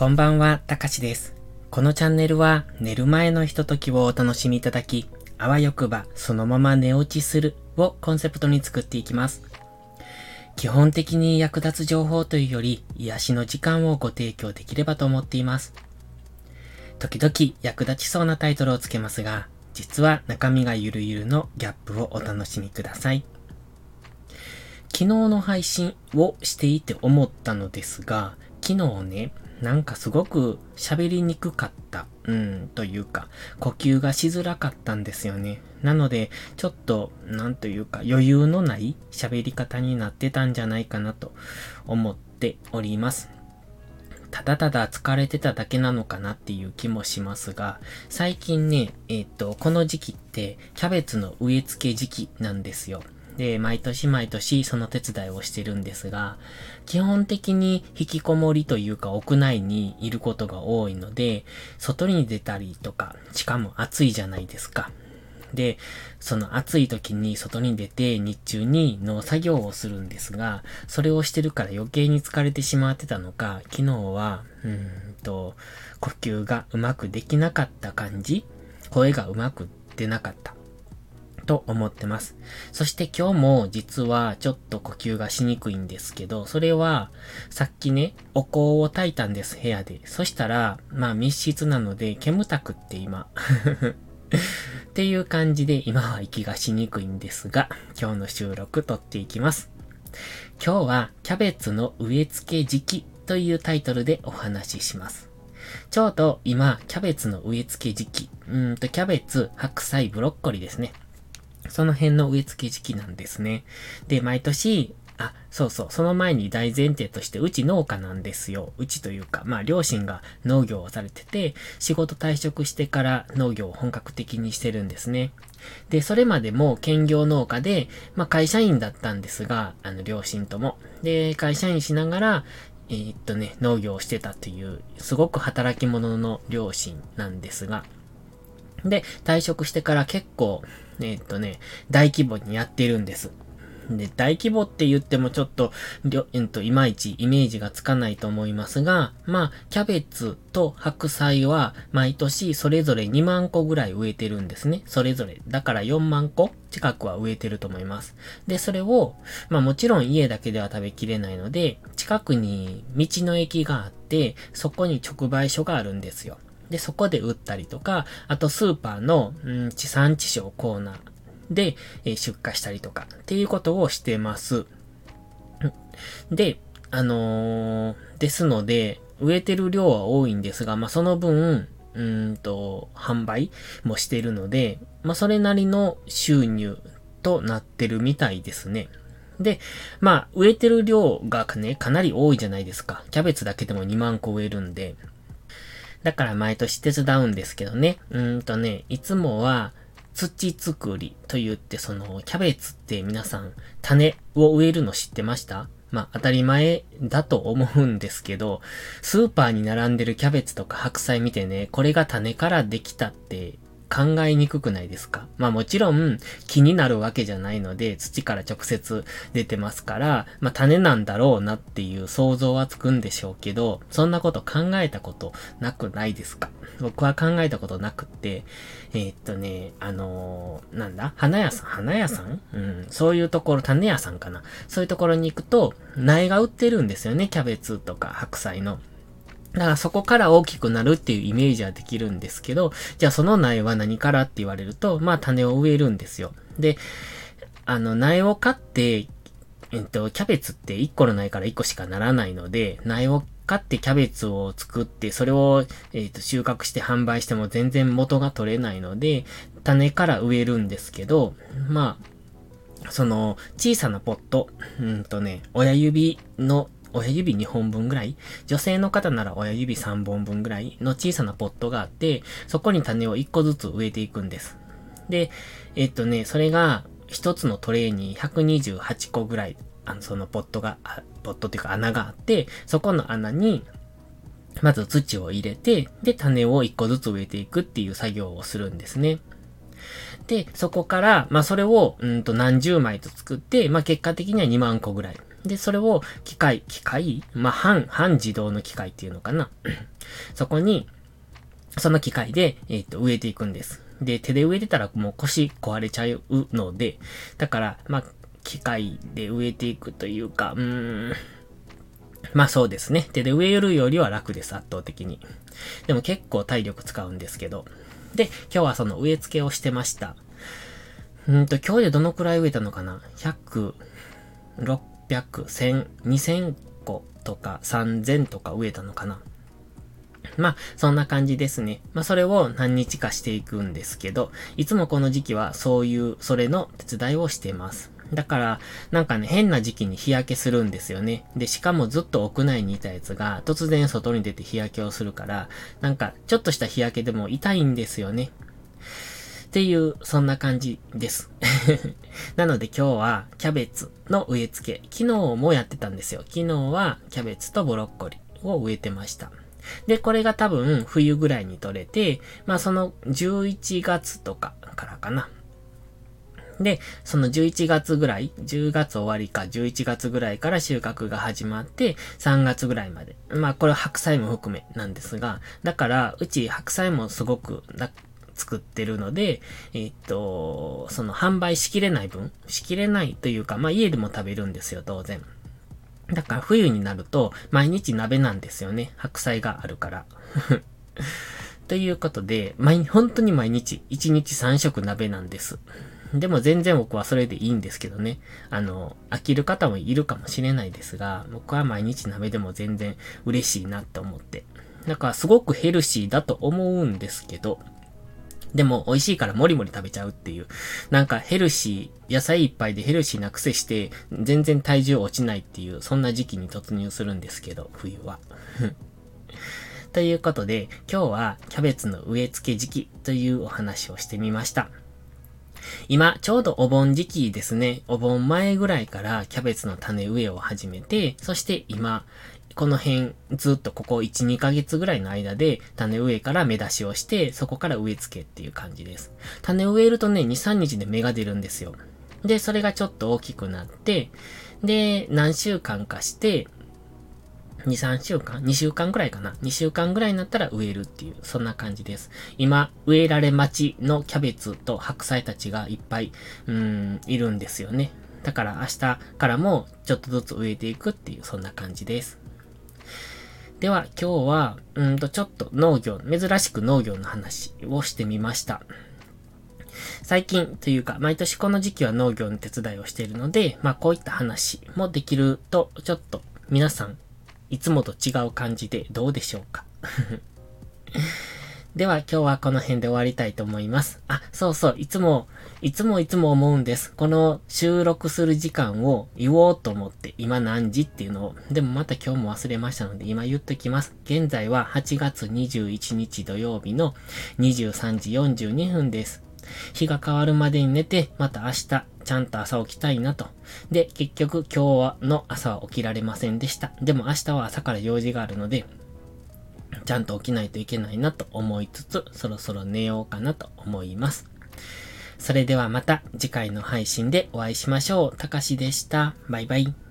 こんばんは、たかしです。このチャンネルは寝る前のひとときをお楽しみいただき、あわよくばそのまま寝落ちするをコンセプトに作っていきます。基本的に役立つ情報というより癒しの時間をご提供できればと思っています。時々役立ちそうなタイトルをつけますが、実は中身がゆるゆるのギャップをお楽しみください。昨日の配信をしていて思ったのですが、昨日ね、なんかすごく喋りにくかった。うん、というか、呼吸がしづらかったんですよね。なので、ちょっと、なんというか、余裕のない喋り方になってたんじゃないかなと思っております。ただただ疲れてただけなのかなっていう気もしますが、最近ね、えっ、と、この時期って、キャベツの植え付け時期なんですよ。で、毎年毎年その手伝いをしてるんですが、基本的に引きこもりというか屋内にいることが多いので、外に出たりとか、しかも暑いじゃないですか。で、その暑い時に外に出て日中に農作業をするんですが、それをしてるから余計に疲れてしまってたのか、昨日は、うんと、呼吸がうまくできなかった感じ？声がうまく出なかった。と思ってます。そして今日も実はちょっと呼吸がしにくいんですけど、それはさっきね、お香を焚いたんです、部屋で。そしたら、まあ密室なので煙たくって今。っていう感じで今は息がしにくいんですが、今日の収録撮っていきます。今日はキャベツの植え付け時期というタイトルでお話しします。ちょうど今、キャベツの植え付け時期、うんとキャベツ、白菜、ブロッコリーですね。その辺の植え付け時期なんですね。で、毎年、あ、そうそう、その前に大前提として、うち農家なんですよ。うちというか、まあ、両親が農業をされてて、仕事退職してから農業を本格的にしてるんですね。で、それまでも兼業農家で、まあ、会社員だったんですが、あの、両親とも。で、会社員しながら、えー、っとね、農業をしてたという、すごく働き者の両親なんですが、で、退職してから結構、え、っとね、大規模にやってるんです。で、大規模って言ってもちょっと、えっと、いまいちイメージがつかないと思いますが、まあ、キャベツと白菜は毎年それぞれ2万個ぐらい植えてるんですね。それぞれ。だから4万個近くは植えてると思います。で、それを、まあもちろん家だけでは食べきれないので、近くに道の駅があって、そこに直売所があるんですよ。で、そこで売ったりとか、あとスーパーの、うん、地産地消コーナーで、え、出荷したりとかっていうことをしてます。で、あのー、ですので、植えてる量は多いんですが、まあ、その分、うんと、販売もしてるので、まあ、それなりの収入となってるみたいですね。で、まあ、植えてる量がね、かなり多いじゃないですか。キャベツだけでも2万個植えるんで。だから毎年手伝うんですけどね。うんとね、いつもは土作りと言ってそのキャベツって皆さん種を植えるの知ってました？まあ当たり前だと思うんですけど、スーパーに並んでるキャベツとか白菜見てね、これが種からできたって考えにくくないですか？まあもちろん気になるわけじゃないので土から直接出てますから、まあ種なんだろうなっていう想像はつくんでしょうけど、そんなこと考えたことなくないですか？僕は考えたことなくって、えー、っとね、あのー、なんだ？花屋さん花屋さん？うん、そういうところ、種屋さんかなそういうところに行くと、苗が売ってるんですよね。キャベツとか白菜の。だからそこから大きくなるっていうイメージはできるんですけど、じゃあその苗は何からって言われると、まあ種を植えるんですよ。で、あの苗を買って、えっと、キャベツって1個の苗から1個しかならないので、苗を買ってキャベツを作って、それを、えっと、収穫して販売しても全然元が取れないので、種から植えるんですけど、まあ、その、小さなポット、うんとね、親指の親指2本分ぐらい？女性の方なら親指3本分ぐらい？の小さなポットがあって、そこに種を1個ずつ植えていくんです。で、えっとね、それが1つのトレーに128個ぐらい、あの、そのポットが、ポットっていうか穴があって、そこの穴に、まず土を入れて、で、種を1個ずつ植えていくっていう作業をするんですね。で、そこから、まあ、それを、うんと何十枚と作って、まあ、結果的には2万個ぐらいで、それを機械、機械？まあ、半、半自動の機械っていうのかな？そこに、その機械で、えっ、と、植えていくんです。で、手で植えてたらもう腰壊れちゃうので、だから、まあ、機械で植えていくというか、うーん、まあそうですね。手で植えるよりは楽です、圧倒的に。でも結構体力使うんですけど。で、今日はその植え付けをしてました。うんと、今日でどのくらい植えたのかな ?100、600、1000、2000個とか3000とか植えたのかなまあ、そんな感じですね。まあ、それを何日かしていくんですけど、いつもこの時期はそういう、それの手伝いをしてます。だから、なんかね、変な時期に日焼けするんですよね。で、しかもずっと屋内にいたやつが、突然外に出て日焼けをするから、なんか、ちょっとした日焼けでも痛いんですよね。っていう、そんな感じです。なので今日はキャベツの植え付け。昨日もやってたんですよ。昨日はキャベツとブロッコリーを植えてました。で、これが多分冬ぐらいに取れて、まあその11月とかからかな。で、その11月ぐらい、10月終わりか11月ぐらいから収穫が始まって、3月ぐらいまで。まあこれは白菜も含めなんですが、だから、うち白菜もすごく作ってるので、えっと、その販売しきれない分、しきれないというか、まあ家でも食べるんですよ、当然。だから冬になると毎日鍋なんですよね。白菜があるから。ということで、毎、本当に毎日1日3食鍋なんです。でも全然僕はそれでいいんですけどね。あの、飽きる方もいるかもしれないですが、僕は毎日鍋でも全然嬉しいなって思って。だからすごくヘルシーだと思うんですけど、でも美味しいからもりもり食べちゃうっていう。なんかヘルシー、野菜いっぱいでヘルシーな癖して、全然体重落ちないっていう、そんな時期に突入するんですけど、冬は。ということで、今日はキャベツの植え付け時期というお話をしてみました。今、ちょうどお盆時期ですね。お盆前ぐらいからキャベツの種植えを始めて、そして今、この辺、ずっとここ1、2ヶ月ぐらいの間で、種植えから芽出しをして、そこから植え付けっていう感じです。種植えるとね、2、3日で芽が出るんですよ。で、それがちょっと大きくなって、で、何週間かして、2、3週間 ?2 週間ぐらいかな ?2 週間ぐらいになったら植えるっていう、そんな感じです。今、植えられ待ちのキャベツと白菜たちがいっぱい、うん、いるんですよね。だから明日からもちょっとずつ植えていくっていう、そんな感じです。では今日は、うんとちょっと農業、珍しく農業の話をしてみました。最近というか、毎年この時期は農業の手伝いをしているので、まあこういった話もできると、ちょっと皆さんいつもと違う感じでどうでしょうか？では今日はこの辺で終わりたいと思います。あ、そうそう、いつも、いつもいつも思うんです。この収録する時間を言おうと思って、今何時っていうのを、でもまた今日も忘れましたので、今言っときます。現在は8月21日土曜日の23時42分です。日が変わるまでに寝て、また明日、ちゃんと朝起きたいなと。で、結局今日の朝は起きられませんでした。でも明日は朝から用事があるので、ちゃんと起きないといけないなと思いつつ、そろそろ寝ようかなと思います。それではまた次回の配信でお会いしましょう。たかしでした。バイバイ。